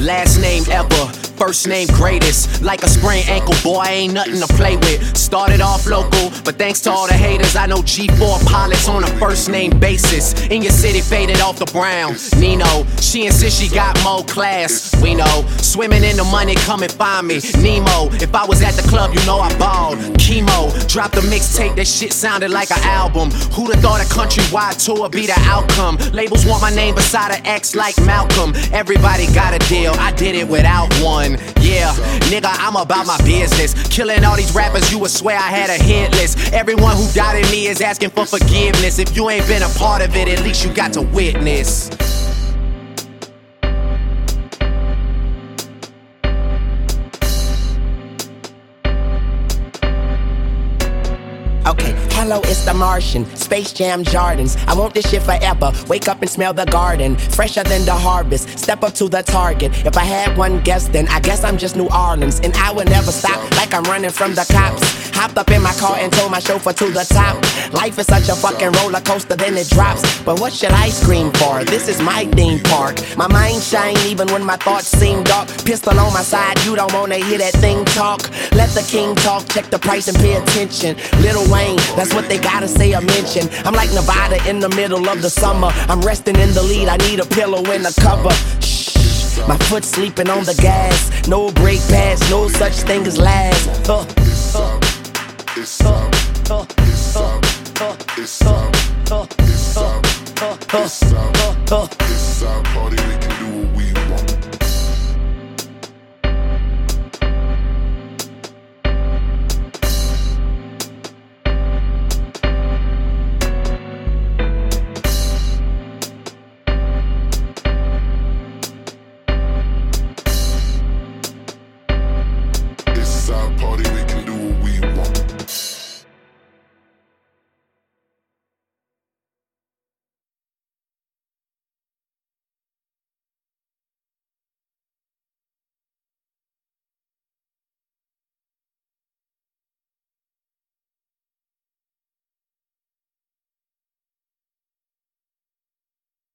Last name ever, first name greatest. Like a sprained ankle, boy, ain't nothing to play with. Started off local, but thanks to all the haters, I know G4 pilots on a first name basis. In your city, faded off the brown. Nino, she insists she got more class. We know, swimming in the money, come and find me. Nemo, if I was at the club, you know I balled. Chemo, dropped a mixtape, that shit sounded like an album. Who'da thought a countrywide tour be the outcome? Labels want my name beside an X like Malcolm. Everybody got a deal, I did it without one. Yeah, nigga, I'm about my business. Killing all these rappers, you would swear I had a hit list. Everyone who doubted me is asking for forgiveness. If you ain't been a part of it, at least you got to witness. Hello, it's the Martian. Space Jam Jordans. I want this shit forever. Wake up and smell the garden. Fresher than the harvest. Step up to the target. If I had one guess, then I guess I'm just New Orleans. And I would never stop like I'm running from the cops. Hopped up in my car and told my chauffeur to the top. Life is such a fucking roller coaster, then it drops. But what should I scream for? This is my theme park. My mind shine even when my thoughts seem dark. Pistol on my side, you don't wanna hear that thing talk. Let the king talk, check the price and pay attention. Lil Wayne, that's what they gotta say or mention. I'm like Nevada in the middle of the summer. I'm resting in the lead, I need a pillow in the cover. Shh, my foot sleeping on the gas. No brake pads, no such thing as last. Huh. Huh. It's our, It's. It's. It's. It's Party, we can do what we want. party